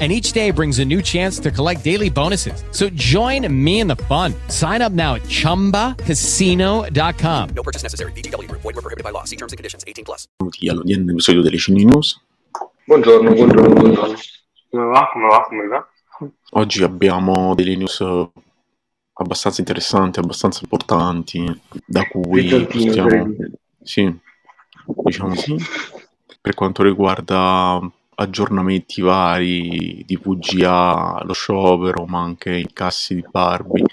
and each day brings a new chance to collect daily bonuses. So join me in the fun. Sign up now at ChumbaCasino.com. No purchase necessary. Group. Void were prohibited by law. See terms and conditions. 18 plus. All'episodio delle Cine News. Buongiorno, buongiorno, buongiorno. Come va? Come va? Come va? Oggi abbiamo delle news abbastanza interessanti, abbastanza importanti, da cui stiamo... Sì, diciamo sì. Per quanto riguarda aggiornamenti vari di VGA, lo sciopero, ma anche i cassi di Barbie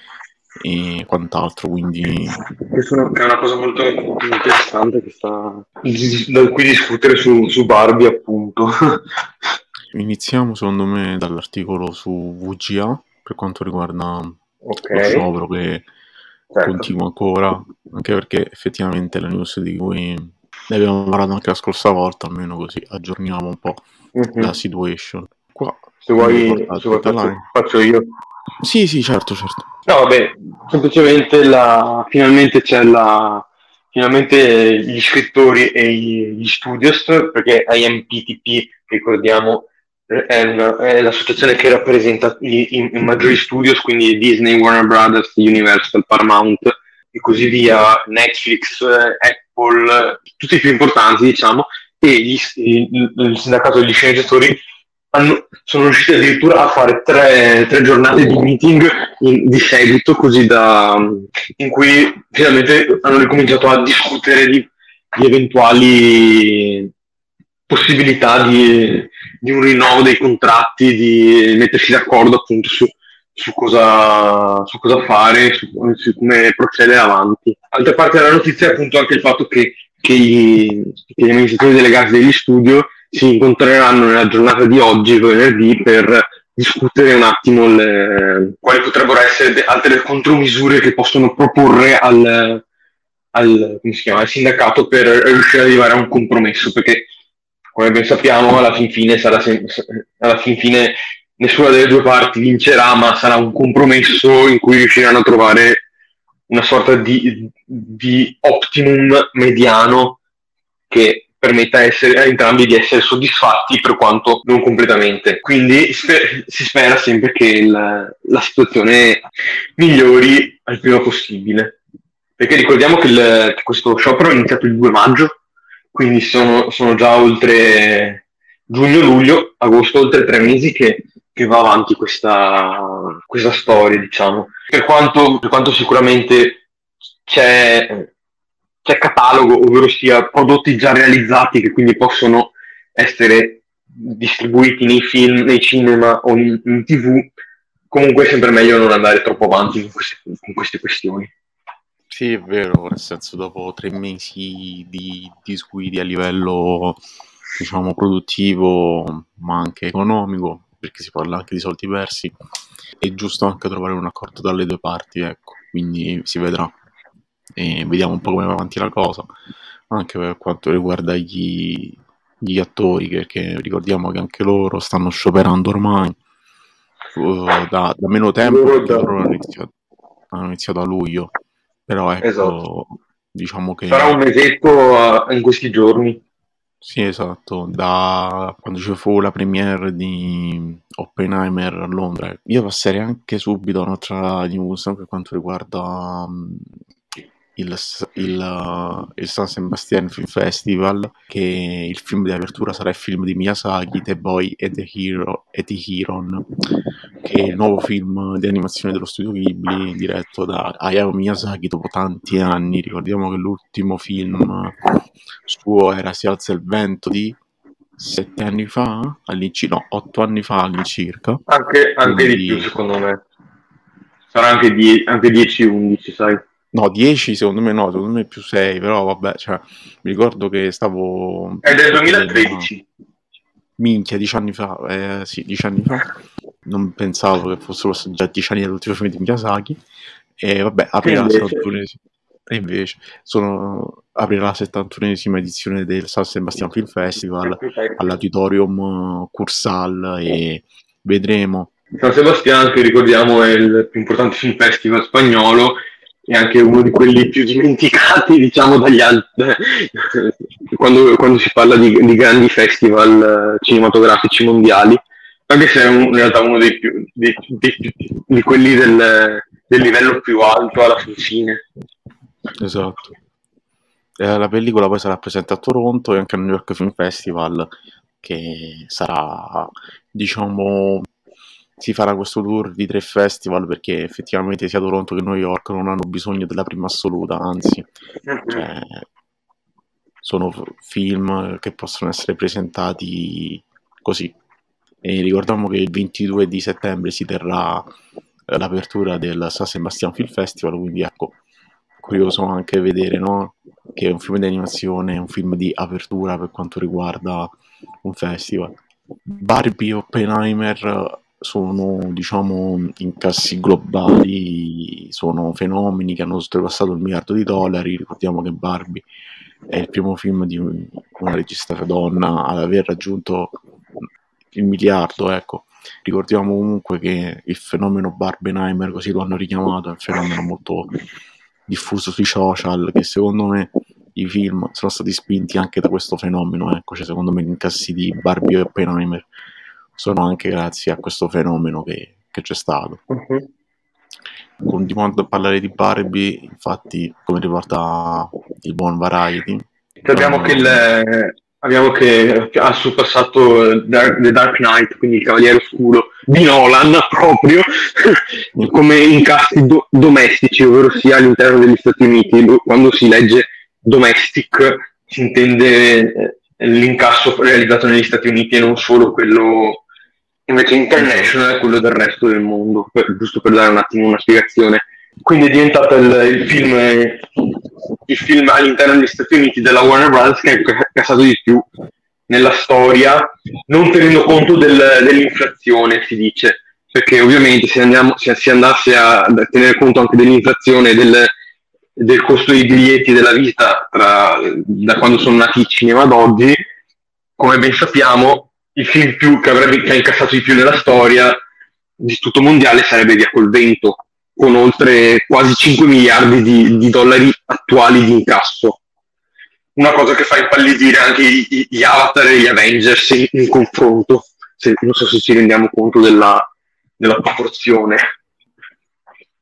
e quant'altro, quindi Questa è una, è una cosa molto interessante che sta, da cui discutere su, su Barbie, appunto. iniziamo secondo me dall'articolo su VGA per quanto riguarda Ok. lo sciopero che Certo. continua ancora, anche perché effettivamente le news di cui ne abbiamo parlato anche la scorsa volta, almeno così aggiorniamo un po' Mhm. la situation. Qua Se vuoi, se vuoi faccio, faccio io. Sì, sì, certo, certo. No, vabbè, semplicemente la, finalmente c'è la, finalmente gli scrittori e gli, gli studios, perché IMPTP, ricordiamo, è, una- è l'associazione che rappresenta i, i- i maggiori studios, quindi Disney, Warner Brothers, Universal, Paramount e così via, Netflix, eh, Apple, tutti i più importanti, diciamo, e gli- il, il sindacato degli sceneggiatori hanno- sono riusciti addirittura a fare tre, tre giornate di meeting in- di seguito, così da, in cui finalmente hanno ricominciato a discutere di, di eventuali possibilità di, di un rinnovo dei contratti, di mettersi d'accordo appunto su, su cosa, su cosa fare, su, su come procedere avanti. Altra parte della notizia è appunto anche il fatto che, che i- che gli amministratori delegati degli studio si incontreranno nella giornata di oggi, venerdì, per discutere un attimo le- quali potrebbero essere de- altre contromisure che possono proporre al, al, chiama, al sindacato per riuscire ad arrivare a un compromesso, perché come ben sappiamo alla fin fine, sarà sem- alla fin fine nessuna delle due parti vincerà, ma sarà un compromesso in cui riusciranno a trovare una sorta di, di optimum mediano che permetta essere- a entrambi di essere soddisfatti per quanto non completamente. Quindi spe- si spera sempre che il- la situazione migliori al prima possibile. Perché ricordiamo che, il- che questo sciopero è iniziato il 2 maggio, quindi sono, sono già oltre giugno, luglio, agosto, oltre tre mesi che, che va avanti questa, questa storia, diciamo. Per quanto, per quanto sicuramente c'è, c'è catalogo, ovvero sia prodotti già realizzati che quindi possono essere distribuiti nei film, nei cinema o in, in tv, comunque è sempre meglio non andare troppo avanti con queste, con queste questioni. Sì, è vero, nel senso dopo tre mesi di disguidi a livello, diciamo, produttivo, ma anche economico, perché si parla anche di soldi persi, è giusto anche trovare un accordo dalle due parti, ecco, quindi si vedrà. E vediamo un po' come va avanti la cosa, anche per quanto riguarda gli, gli attori, perché ricordiamo che anche loro stanno scioperando ormai uh, da, da meno tempo, perché loro hanno iniziato, hanno iniziato a luglio. Però ecco, Esatto. diciamo che Sarà un mesetto eh, in questi giorni. Sì, esatto, da quando ci fu la premiere di Oppenheimer a Londra. Io passerei anche subito a un'altra news per quanto riguarda il, il, il, San Sebastian Film Festival che il film di apertura sarà il film di Miyazaki The Boy e The, Hero, e The Heron che è il nuovo film di animazione dello studio Ghibli diretto da Hayao Miyazaki dopo tanti anni. Ricordiamo che l'ultimo film suo era Si alza il vento di sette anni fa all'incirca no, otto anni fa all'incirca. Anche, anche Quindi... di più secondo me. Sarà anche, die- anche 10-11 sai No, 10 secondo me no, secondo me più 6, però vabbè, cioè, mi ricordo che stavo... È del 2013. Minchia, 10 anni fa, eh, sì, 10 anni fa. Non pensavo che fossero già 10 anni dall'ultimo film di Miyazaki. E vabbè, aprirà la 71esima. E invece sono, aprirà la 71esima edizione del San Sebastian Film Festival all'Auditorium Cursal e vedremo. San Sebastian, che ricordiamo, è il più importante film festival spagnolo è anche uno di quelli più dimenticati, diciamo, dagli altri, quando, quando, si parla di, di, grandi festival eh, cinematografici mondiali, anche se è un, in realtà uno dei più, di, di, di quelli del, del, livello più alto alla fine. Esatto. Eh, la pellicola poi sarà presente a Toronto e anche al New York Film Festival, che sarà, diciamo, si farà questo tour di tre festival perché effettivamente sia Toronto che New York non hanno bisogno della prima assoluta, anzi, cioè, sono film che possono essere presentati così. E ricordiamo che il 22 di settembre si terrà l'apertura del San Sebastian Film Festival, quindi ecco, curioso anche vedere no? che è un film di animazione, un film di apertura per quanto riguarda un festival. Barbie Oppenheimer sono diciamo incassi globali, sono fenomeni che hanno oltrepassato il miliardo di dollari. Ricordiamo che Barbie è il primo film di una regista donna ad aver raggiunto il miliardo, ecco. Ricordiamo comunque che il fenomeno Barbenheimer, così lo hanno richiamato, è un fenomeno molto diffuso sui social, che secondo me i film sono stati spinti anche da questo fenomeno, ecco, cioè secondo me gli incassi di Barbie e Oppenheimer sono anche grazie a questo fenomeno che, che c'è stato. Uh-huh. Continuando a parlare di Barbie, infatti, come riporta il buon Variety, abbiamo, um, che, il, abbiamo che ha surpassato The Dark Knight, quindi il Cavaliere Oscuro di Nolan proprio, come incassi do- domestici, ovvero sia all'interno degli Stati Uniti. Quando si legge domestic si intende eh, l'incasso realizzato negli Stati Uniti e non solo quello invece international è quello del resto del mondo, per, giusto per dare un attimo una spiegazione. Quindi è diventato il, il, film, il film all'interno degli Stati Uniti della Warner Bros. che ha cassato di più nella storia, non tenendo conto del, dell'inflazione, si dice, perché ovviamente se, andiamo, se si andasse a, a tenere conto anche dell'inflazione del, del costo dei biglietti della vita tra, da quando sono nati i cinema ad oggi, come ben sappiamo, il film più, che, avrebbe, che ha incassato di più nella storia di tutto mondiale sarebbe Via col vento, con oltre quasi 5 miliardi di, di dollari attuali di incasso. Una cosa che fa impallidire anche gli, gli Avatar e gli Avengers in, in confronto, se, non so se ci rendiamo conto della, della proporzione.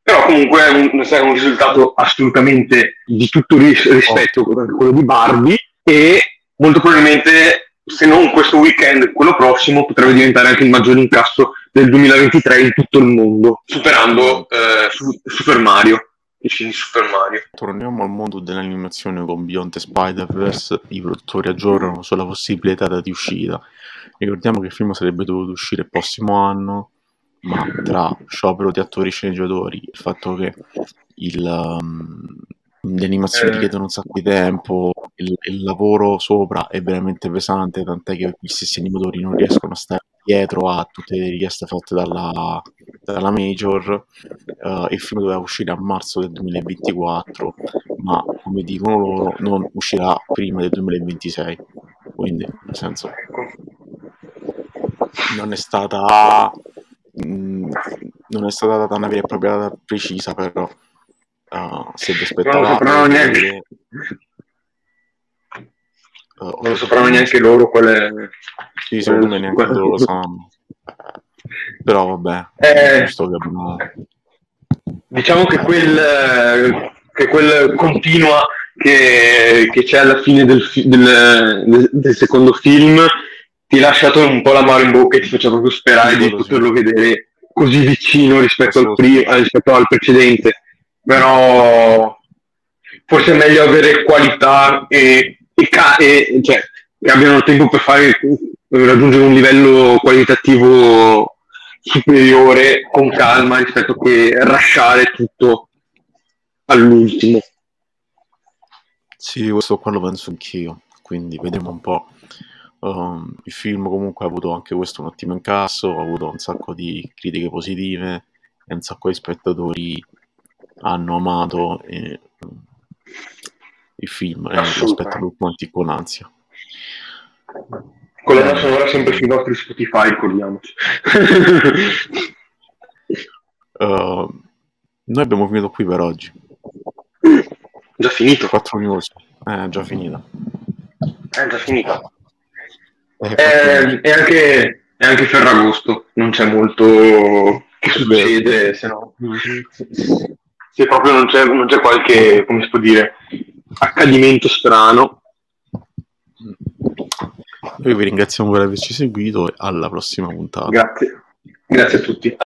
Però comunque è un, è un risultato assolutamente di tutto rispetto oh. quello di Barbie e molto probabilmente se non questo weekend, quello prossimo, potrebbe diventare anche il maggior incasso del 2023 in tutto il mondo, superando eh, Super Mario. Super Mario. Torniamo al mondo dell'animazione con Beyond the Spider-Verse. I produttori aggiornano sulla possibile data di uscita. Ricordiamo che il film sarebbe dovuto uscire il prossimo anno, ma tra sciopero di attori e sceneggiatori, il fatto che il, um, le animazioni eh. richiedono un sacco di tempo, il, il, lavoro sopra è veramente pesante, tant'è che gli stessi animatori non riescono a stare dietro a tutte le richieste fatte dalla, dalla Major. Uh, il film doveva uscire a marzo del 2024, ma come dicono loro, non uscirà prima del 2026. Quindi, nel senso, non è stata. Mh, mm, non è stata data una vera e propria data precisa, però uh, se vi aspettavate non lo neanche. uh, non lo sapranno neanche loro qual è sì secondo me neanche loro lo sanno. Però vabbè eh, diciamo che quel che quel continua che, che c'è alla fine del, del, del- secondo film ti ha lasciato un po' l'amaro in bocca e ti faceva proprio sperare Sì, di quello sì. poterlo vedere così vicino rispetto al, pri- rispetto al precedente. Però forse è meglio avere qualità e, e ca- e- cioè, che abbiano il tempo per fare per raggiungere un livello qualitativo superiore con calma rispetto che rasciare tutto all'ultimo. Sì, questo qua lo penso anch'io, quindi vedremo un po'. Um, il film comunque ha avuto anche questo un ottimo incasso, ha avuto un sacco di critiche positive e un sacco di spettatori hanno amato eh, il film e Assolutamente. aspettano tutti quanti con ansia. Colonna sonora sempre sui nostri Spotify, ricordiamoci. Uh, noi abbiamo finito qui per oggi. già finito. 4 news. Eh, già finita. È già finito. Eh, Eh, è, anche, è anche Ferragosto, non c'è molto che succede, se no. Se- proprio non c'è, non c'è qualche, come si può dire, accadimento strano. Noi vi ringraziamo per averci seguito e alla prossima puntata. Grazie. Grazie a tutti.